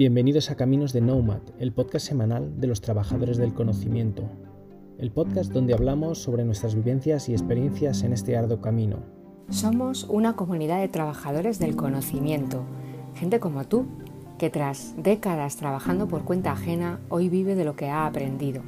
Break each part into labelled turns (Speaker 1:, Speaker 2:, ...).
Speaker 1: Bienvenidos a Caminos de Nomad, el podcast semanal de los trabajadores del conocimiento. El podcast donde hablamos sobre nuestras vivencias y experiencias en este arduo camino.
Speaker 2: Somos una comunidad de trabajadores del conocimiento, gente como tú, que tras décadas trabajando por cuenta ajena, hoy vive de lo que ha aprendido.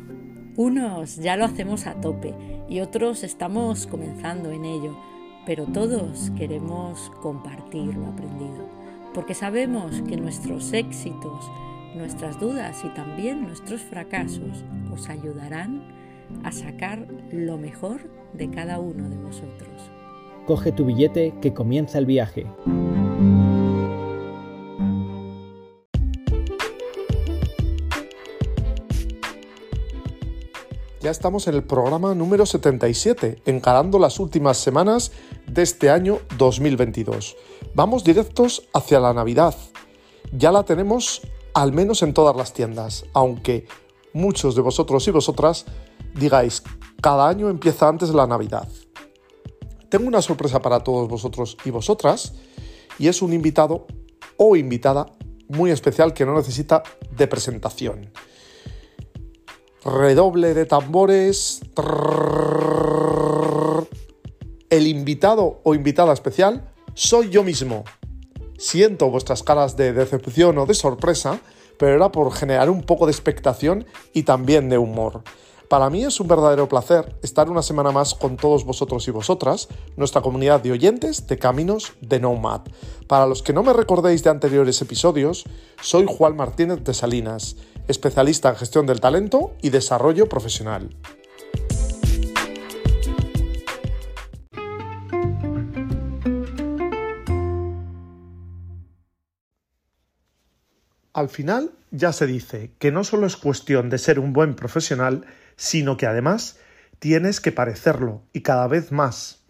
Speaker 3: Unos ya lo hacemos a tope y otros estamos comenzando en ello, pero todos queremos compartir lo aprendido porque sabemos que nuestros éxitos, nuestras dudas y también nuestros fracasos os ayudarán a sacar lo mejor de cada uno de vosotros.
Speaker 1: Coge tu billete que comienza el viaje.
Speaker 4: Ya estamos en el programa número 77, encarando las últimas semanas de este año 2022. Vamos directos hacia la Navidad. Ya la tenemos al menos en todas las tiendas, aunque muchos de vosotros y vosotras digáis, cada año empieza antes la Navidad. Tengo una sorpresa para todos vosotros y vosotras, y es un invitado o invitada muy especial que no necesita de presentación redoble de tambores. El invitado o invitada especial soy yo mismo. Siento vuestras caras de decepción o de sorpresa, pero era por generar un poco de expectación y también de humor. Para mí es un verdadero placer estar una semana más con todos vosotros y vosotras, nuestra comunidad de oyentes de Caminos de Nomad. Para los que no me recordéis de anteriores episodios, soy Juan Martínez de Salinas especialista en gestión del talento y desarrollo profesional. Al final ya se dice que no solo es cuestión de ser un buen profesional, sino que además tienes que parecerlo y cada vez más.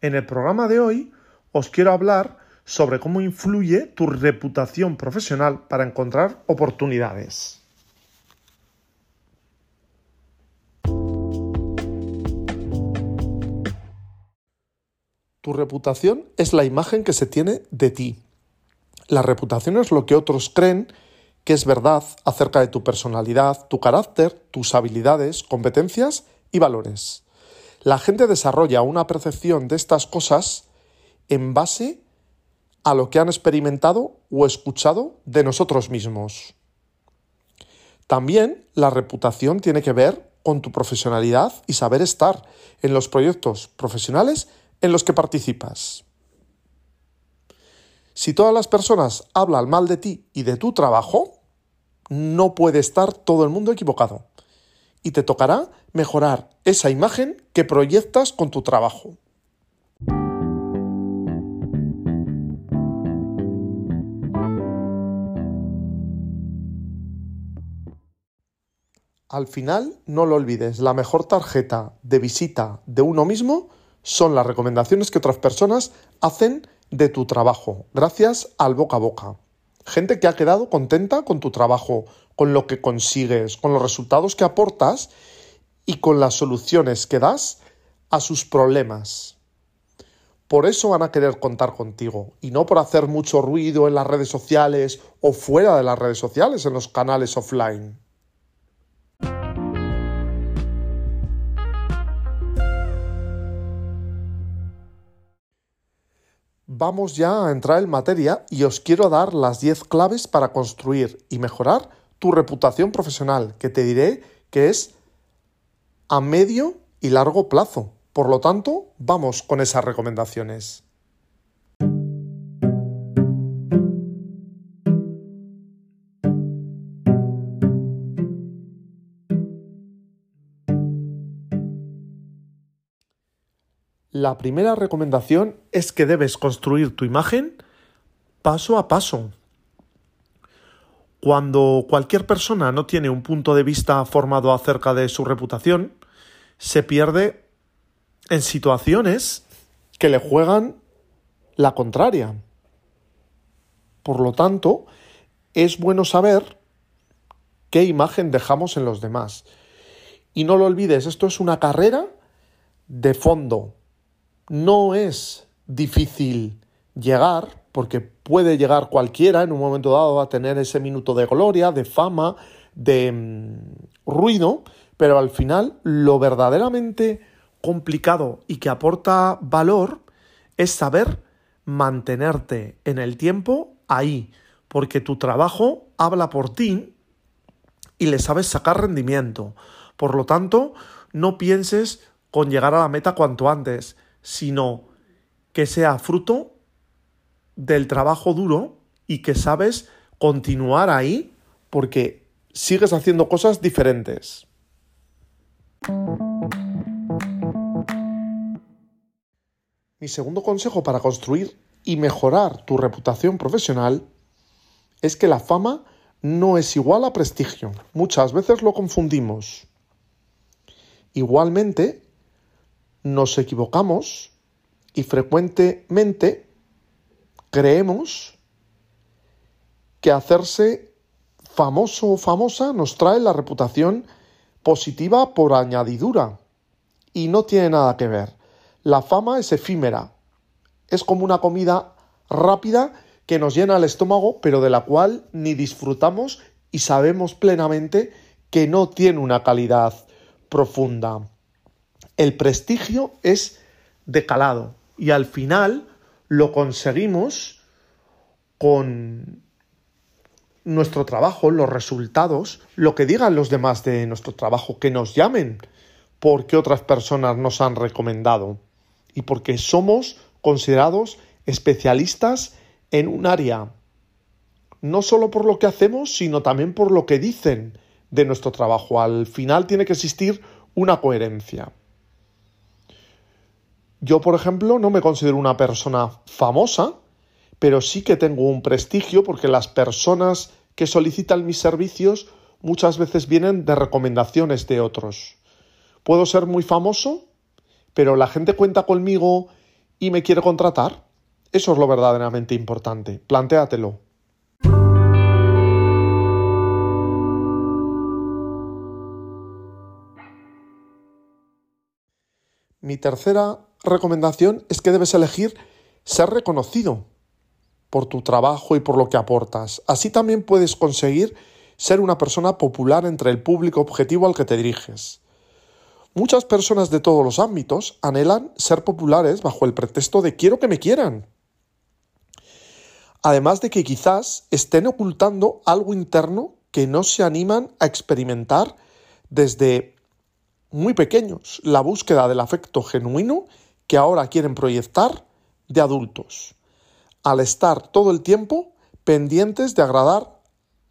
Speaker 4: En el programa de hoy os quiero hablar sobre cómo influye tu reputación profesional para encontrar oportunidades. Tu reputación es la imagen que se tiene de ti. La reputación es lo que otros creen que es verdad acerca de tu personalidad, tu carácter, tus habilidades, competencias y valores. La gente desarrolla una percepción de estas cosas en base a lo que han experimentado o escuchado de nosotros mismos. También la reputación tiene que ver con tu profesionalidad y saber estar en los proyectos profesionales en los que participas. Si todas las personas hablan mal de ti y de tu trabajo, no puede estar todo el mundo equivocado. Y te tocará mejorar esa imagen que proyectas con tu trabajo. Al final, no lo olvides, la mejor tarjeta de visita de uno mismo son las recomendaciones que otras personas hacen de tu trabajo, gracias al boca a boca. Gente que ha quedado contenta con tu trabajo, con lo que consigues, con los resultados que aportas y con las soluciones que das a sus problemas. Por eso van a querer contar contigo y no por hacer mucho ruido en las redes sociales o fuera de las redes sociales, en los canales offline. Vamos ya a entrar en materia y os quiero dar las 10 claves para construir y mejorar tu reputación profesional, que te diré que es a medio y largo plazo. Por lo tanto, vamos con esas recomendaciones. La primera recomendación es que debes construir tu imagen paso a paso. Cuando cualquier persona no tiene un punto de vista formado acerca de su reputación, se pierde en situaciones que le juegan la contraria. Por lo tanto, es bueno saber qué imagen dejamos en los demás. Y no lo olvides, esto es una carrera de fondo no es difícil llegar porque puede llegar cualquiera en un momento dado a tener ese minuto de gloria, de fama, de mm, ruido, pero al final lo verdaderamente complicado y que aporta valor es saber mantenerte en el tiempo ahí, porque tu trabajo habla por ti y le sabes sacar rendimiento. Por lo tanto, no pienses con llegar a la meta cuanto antes, sino que sea fruto del trabajo duro y que sabes continuar ahí porque sigues haciendo cosas diferentes. Mi segundo consejo para construir y mejorar tu reputación profesional es que la fama no es igual a prestigio. Muchas veces lo confundimos. Igualmente, nos equivocamos y frecuentemente creemos que hacerse famoso o famosa nos trae la reputación positiva por añadidura. Y no tiene nada que ver. La fama es efímera. Es como una comida rápida que nos llena el estómago, pero de la cual ni disfrutamos y sabemos plenamente que no tiene una calidad profunda. El prestigio es decalado y al final lo conseguimos con nuestro trabajo, los resultados, lo que digan los demás de nuestro trabajo, que nos llamen porque otras personas nos han recomendado y porque somos considerados especialistas en un área, no solo por lo que hacemos, sino también por lo que dicen de nuestro trabajo. Al final tiene que existir una coherencia. Yo, por ejemplo, no me considero una persona famosa, pero sí que tengo un prestigio porque las personas que solicitan mis servicios muchas veces vienen de recomendaciones de otros. Puedo ser muy famoso, pero la gente cuenta conmigo y me quiere contratar. Eso es lo verdaderamente importante. Plantéatelo. Mi tercera recomendación es que debes elegir ser reconocido por tu trabajo y por lo que aportas. Así también puedes conseguir ser una persona popular entre el público objetivo al que te diriges. Muchas personas de todos los ámbitos anhelan ser populares bajo el pretexto de quiero que me quieran. Además de que quizás estén ocultando algo interno que no se animan a experimentar desde muy pequeños la búsqueda del afecto genuino que ahora quieren proyectar de adultos, al estar todo el tiempo pendientes de agradar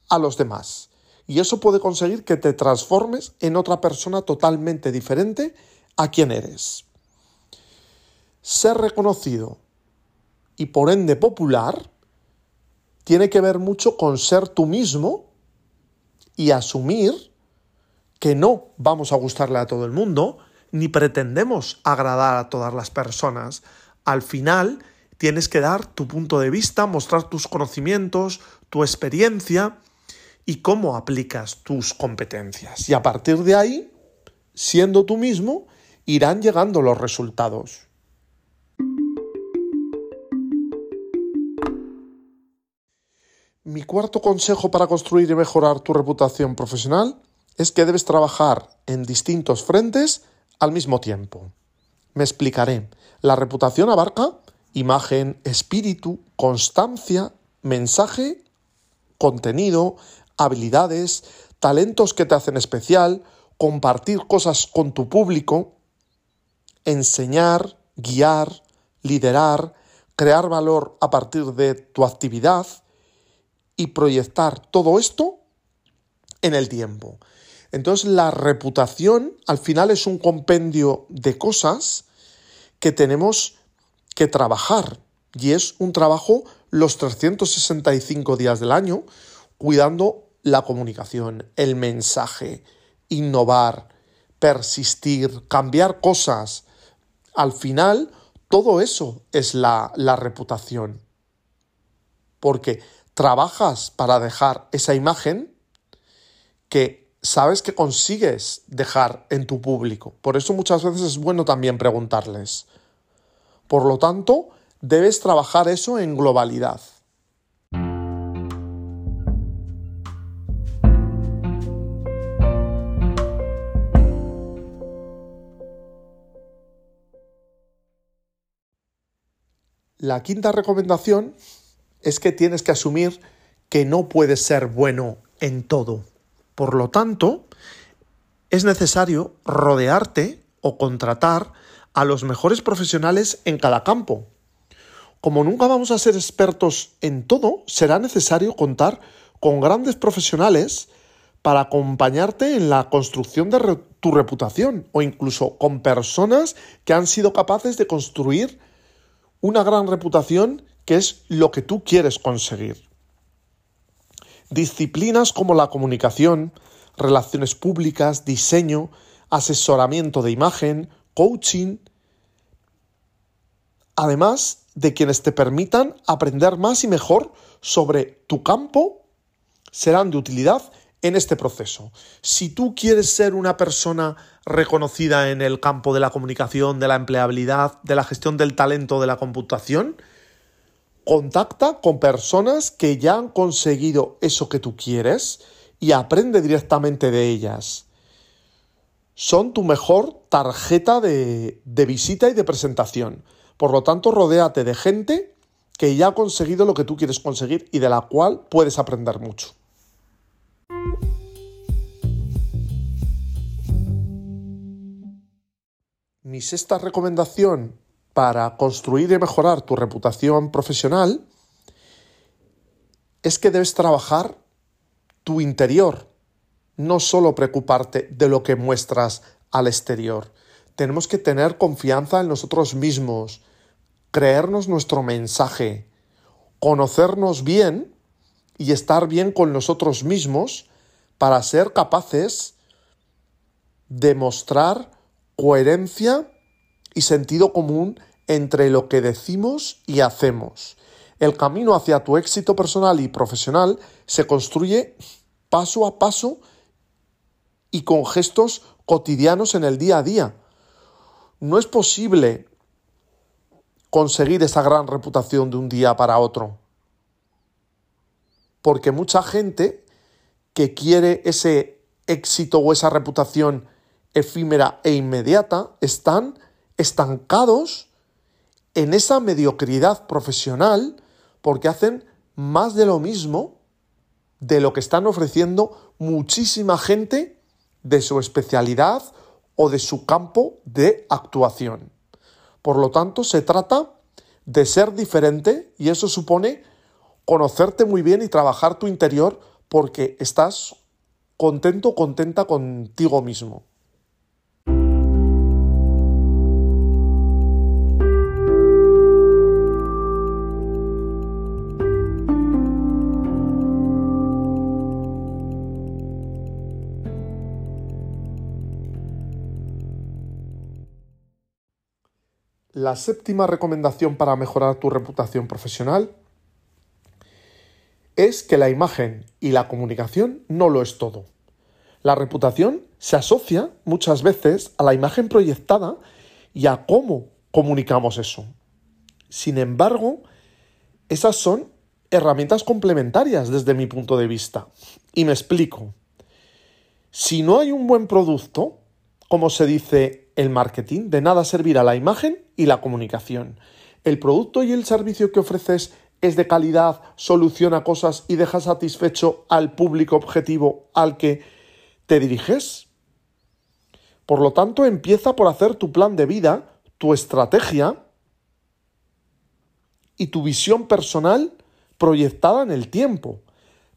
Speaker 4: a los demás. Y eso puede conseguir que te transformes en otra persona totalmente diferente a quien eres. Ser reconocido y por ende popular tiene que ver mucho con ser tú mismo y asumir que no vamos a gustarle a todo el mundo, ni pretendemos agradar a todas las personas. Al final, tienes que dar tu punto de vista, mostrar tus conocimientos, tu experiencia y cómo aplicas tus competencias. Y a partir de ahí, siendo tú mismo, irán llegando los resultados. Mi cuarto consejo para construir y mejorar tu reputación profesional es que debes trabajar en distintos frentes al mismo tiempo. Me explicaré. La reputación abarca imagen, espíritu, constancia, mensaje, contenido, habilidades, talentos que te hacen especial, compartir cosas con tu público, enseñar, guiar, liderar, crear valor a partir de tu actividad y proyectar todo esto en el tiempo. Entonces la reputación al final es un compendio de cosas que tenemos que trabajar y es un trabajo los 365 días del año cuidando la comunicación, el mensaje, innovar, persistir, cambiar cosas. Al final, todo eso es la, la reputación. Porque trabajas para dejar esa imagen que sabes que consigues dejar en tu público. Por eso muchas veces es bueno también preguntarles. Por lo tanto, debes trabajar eso en globalidad. La quinta recomendación es que tienes que asumir que no puedes ser bueno en todo. Por lo tanto, es necesario rodearte o contratar a los mejores profesionales en cada campo. Como nunca vamos a ser expertos en todo, será necesario contar con grandes profesionales para acompañarte en la construcción de tu reputación o incluso con personas que han sido capaces de construir una gran reputación que es lo que tú quieres conseguir. Disciplinas como la comunicación, relaciones públicas, diseño, asesoramiento de imagen, coaching, además de quienes te permitan aprender más y mejor sobre tu campo, serán de utilidad en este proceso. Si tú quieres ser una persona reconocida en el campo de la comunicación, de la empleabilidad, de la gestión del talento, de la computación, contacta con personas que ya han conseguido eso que tú quieres y aprende directamente de ellas. Son tu mejor tarjeta de, de visita y de presentación. Por lo tanto, rodéate de gente que ya ha conseguido lo que tú quieres conseguir y de la cual puedes aprender mucho. Mi sexta recomendación para construir y mejorar tu reputación profesional es que debes trabajar tu interior, no solo preocuparte de lo que muestras al exterior. Tenemos que tener confianza en nosotros mismos, creernos nuestro mensaje, conocernos bien y estar bien con nosotros mismos para ser capaces de mostrar coherencia y sentido común entre lo que decimos y hacemos. El camino hacia tu éxito personal y profesional se construye paso a paso y con gestos cotidianos en el día a día. No es posible conseguir esa gran reputación de un día para otro. Porque mucha gente que quiere ese éxito o esa reputación efímera e inmediata están estancados en esa mediocridad profesional porque hacen más de lo mismo de lo que están ofreciendo muchísima gente de su especialidad o de su campo de actuación. Por lo tanto, se trata de ser diferente y eso supone conocerte muy bien y trabajar tu interior porque estás contento o contenta contigo mismo. La séptima recomendación para mejorar tu reputación profesional es que la imagen y la comunicación no lo es todo. La reputación se asocia muchas veces a la imagen proyectada y a cómo comunicamos eso. Sin embargo, esas son herramientas complementarias desde mi punto de vista. Y me explico. Si no hay un buen producto, como se dice el marketing, de nada servirá la imagen y la comunicación. El producto y el servicio que ofreces es de calidad, soluciona cosas y deja satisfecho al público objetivo al que te diriges. Por lo tanto, empieza por hacer tu plan de vida, tu estrategia y tu visión personal proyectada en el tiempo,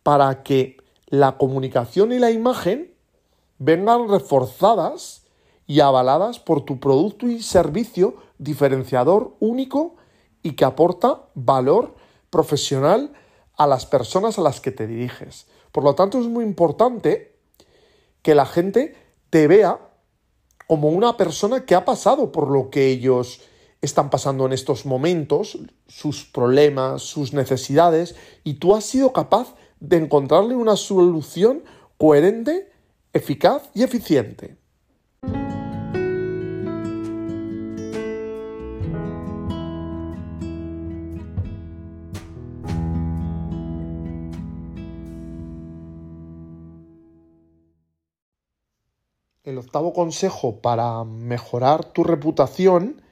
Speaker 4: para que la comunicación y la imagen vengan reforzadas y avaladas por tu producto y servicio diferenciador único y que aporta valor profesional a las personas a las que te diriges. Por lo tanto, es muy importante que la gente te vea como una persona que ha pasado por lo que ellos están pasando en estos momentos, sus problemas, sus necesidades, y tú has sido capaz de encontrarle una solución coherente, eficaz y eficiente. El octavo consejo para mejorar tu reputación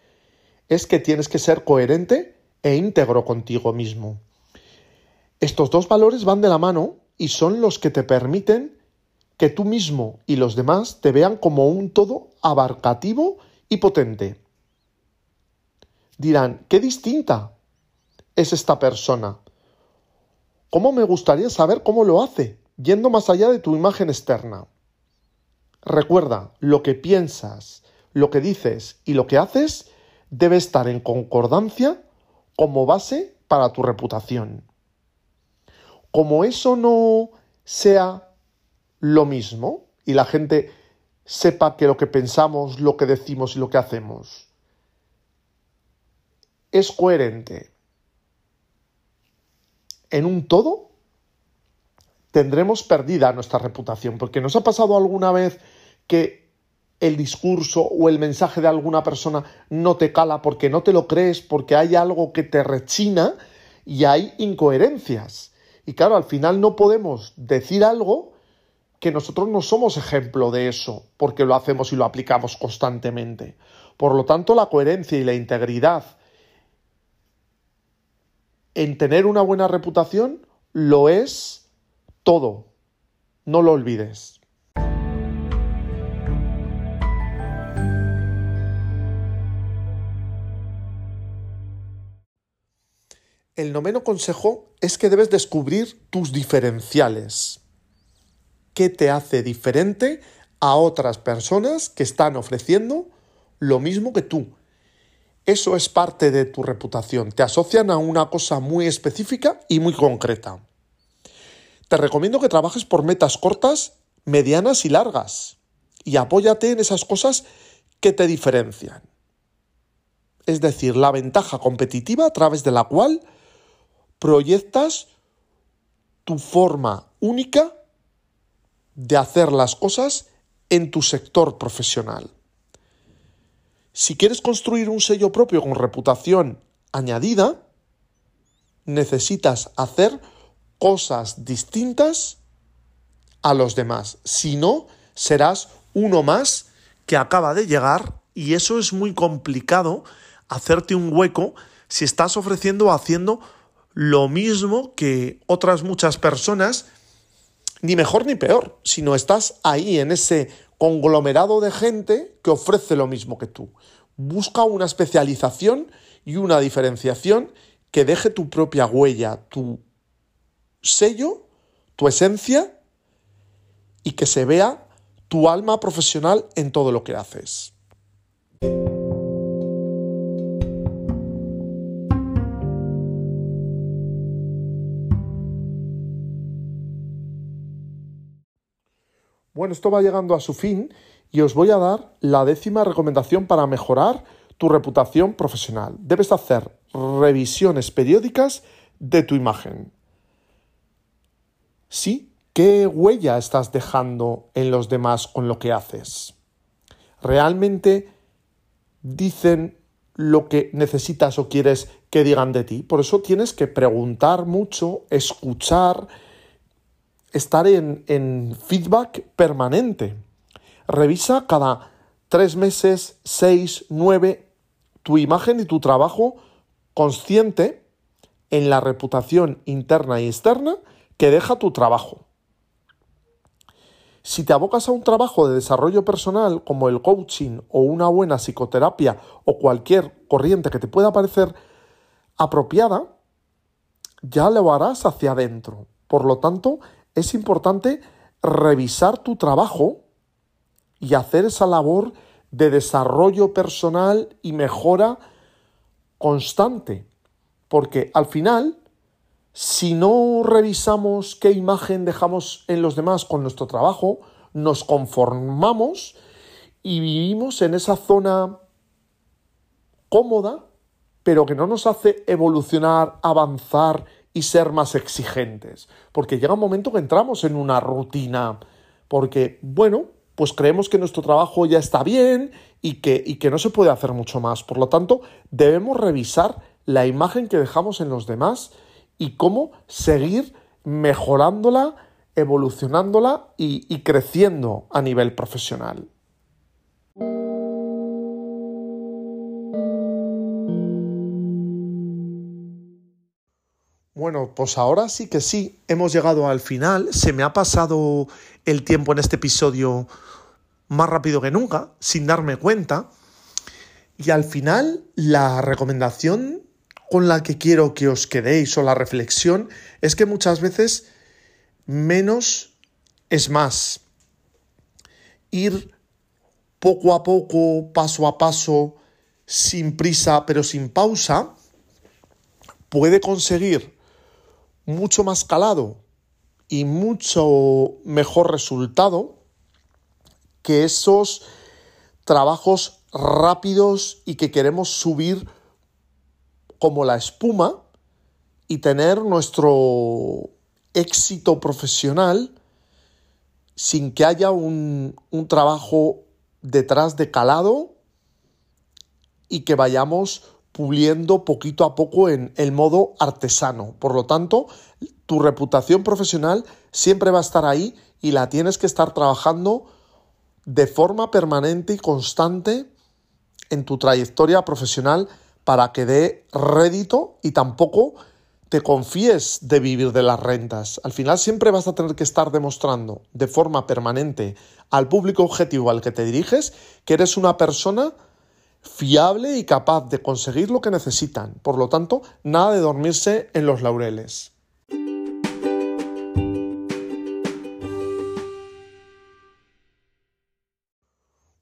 Speaker 4: es que tienes que ser coherente e íntegro contigo mismo. Estos dos valores van de la mano y son los que te permiten que tú mismo y los demás te vean como un todo abarcativo y potente. Dirán, qué distinta es esta persona. ¿Cómo me gustaría saber cómo lo hace, yendo más allá de tu imagen externa? Recuerda, lo que piensas, lo que dices y lo que haces debe estar en concordancia como base para tu reputación. Como eso no sea lo mismo y la gente sepa que lo que pensamos, lo que decimos y lo que hacemos es coherente en un todo, tendremos perdida nuestra reputación. Porque nos ha pasado alguna vez que el discurso o el mensaje de alguna persona no te cala porque no te lo crees, porque hay algo que te rechina y hay incoherencias. Y claro, al final no podemos decir algo que nosotros no somos ejemplo de eso, porque lo hacemos y lo aplicamos constantemente. Por lo tanto, la coherencia y la integridad en tener una buena reputación lo es todo. No lo olvides. El noveno consejo es que debes descubrir tus diferenciales. ¿Qué te hace diferente a otras personas que están ofreciendo lo mismo que tú? Eso es parte de tu reputación. Te asocian a una cosa muy específica y muy concreta. Te recomiendo que trabajes por metas cortas, medianas y largas. Y apóyate en esas cosas que te diferencian. Es decir, la ventaja competitiva a través de la cual proyectas tu forma única de hacer las cosas en tu sector profesional. Si quieres construir un sello propio con reputación añadida, necesitas hacer cosas distintas a los demás. Si no, serás uno más que acaba de llegar y eso es muy complicado hacerte un hueco si estás ofreciendo o haciendo lo mismo que otras muchas personas, ni mejor ni peor, sino estás ahí en ese conglomerado de gente que ofrece lo mismo que tú. Busca una especialización y una diferenciación que deje tu propia huella, tu sello, tu esencia y que se vea tu alma profesional en todo lo que haces. Bueno, esto va llegando a su fin y os voy a dar la décima recomendación para mejorar tu reputación profesional. Debes hacer revisiones periódicas de tu imagen. Sí, ¿qué huella estás dejando en los demás con lo que haces? ¿Realmente dicen lo que necesitas o quieres que digan de ti? Por eso tienes que preguntar mucho, escuchar, estar en, feedback permanente. Revisa cada tres meses, seis, nueve, tu imagen y tu trabajo consciente en la reputación interna y externa que deja tu trabajo. Si te abocas a un trabajo de desarrollo personal como el coaching o una buena psicoterapia o cualquier corriente que te pueda parecer apropiada, ya lo harás hacia adentro. Por lo tanto, es importante revisar tu trabajo y hacer esa labor de desarrollo personal y mejora constante. Porque al final, si no revisamos qué imagen dejamos en los demás con nuestro trabajo, nos conformamos y vivimos en esa zona cómoda, pero que no nos hace evolucionar, avanzar y ser más exigentes. Porque llega un momento que entramos en una rutina, porque, bueno, pues creemos que nuestro trabajo ya está bien y que, y que no se puede hacer mucho más. Por lo tanto, debemos revisar la imagen que dejamos en los demás y cómo seguir mejorándola, evolucionándola y, y creciendo a nivel profesional. Bueno, pues ahora sí que sí, hemos llegado al final. Se me ha pasado el tiempo en este episodio más rápido que nunca, sin darme cuenta. Y al final, la recomendación con la que quiero que os quedéis o la reflexión es que muchas veces menos es más. Ir poco a poco, paso a paso, sin prisa pero sin pausa, puede conseguir mucho más calado y mucho mejor resultado que esos trabajos rápidos y que queremos subir como la espuma y tener nuestro éxito profesional sin que haya un, un trabajo detrás de calado y que vayamos puliendo poquito a poco en el modo artesano. Por lo tanto, tu reputación profesional siempre va a estar ahí y la tienes que estar trabajando de forma permanente y constante en tu trayectoria profesional para que dé rédito y tampoco te confíes de vivir de las rentas. Al final siempre vas a tener que estar demostrando de forma permanente al público objetivo al que te diriges que eres una persona fiable y capaz de conseguir lo que necesitan. Por lo tanto, nada de dormirse en los laureles.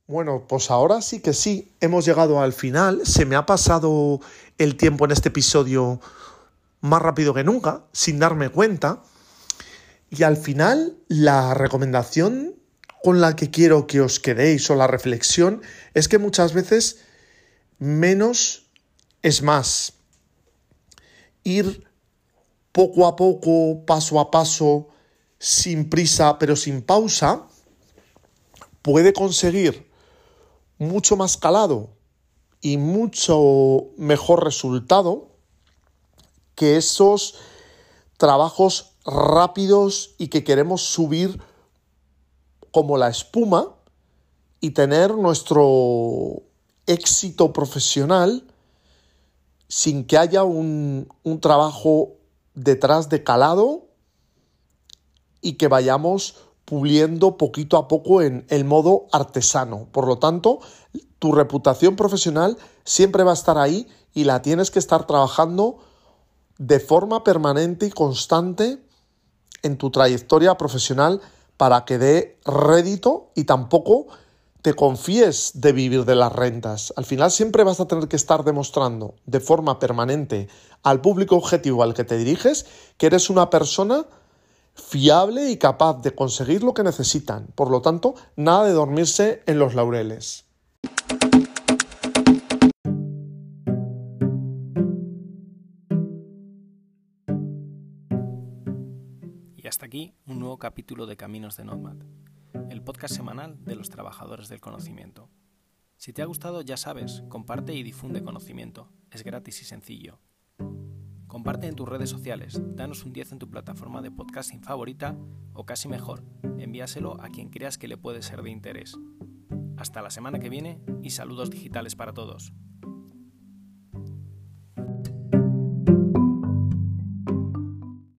Speaker 4: Bueno, pues ahora sí que sí, hemos llegado al final. Se me ha pasado el tiempo en este episodio más rápido que nunca, sin darme cuenta. Y al final, la recomendación con la que quiero que os quedéis o la reflexión es que muchas veces menos es más. Ir poco a poco, paso a paso, sin prisa pero sin pausa, puede conseguir mucho más calado y mucho mejor resultado que esos trabajos rápidos y que queremos subir como la espuma y tener nuestro éxito profesional sin que haya un, un trabajo detrás de calado y que vayamos puliendo poquito a poco en el modo artesano. Por lo tanto, tu reputación profesional siempre va a estar ahí y la tienes que estar trabajando de forma permanente y constante en tu trayectoria profesional para que dé rédito y tampoco te confíes de vivir de las rentas. Al final siempre vas a tener que estar demostrando de forma permanente al público objetivo al que te diriges que eres una persona fiable y capaz de conseguir lo que necesitan. Por lo tanto, nada de dormirse en los laureles.
Speaker 1: Y hasta aquí un nuevo capítulo de Caminos de Nomad el podcast semanal de los trabajadores del conocimiento. Si te ha gustado, ya sabes, comparte y difunde conocimiento. Es gratis y sencillo. Comparte en tus redes sociales, danos un 10 en tu plataforma de podcasting favorita o casi mejor, envíaselo a quien creas que le puede ser de interés. Hasta la semana que viene y saludos digitales para todos.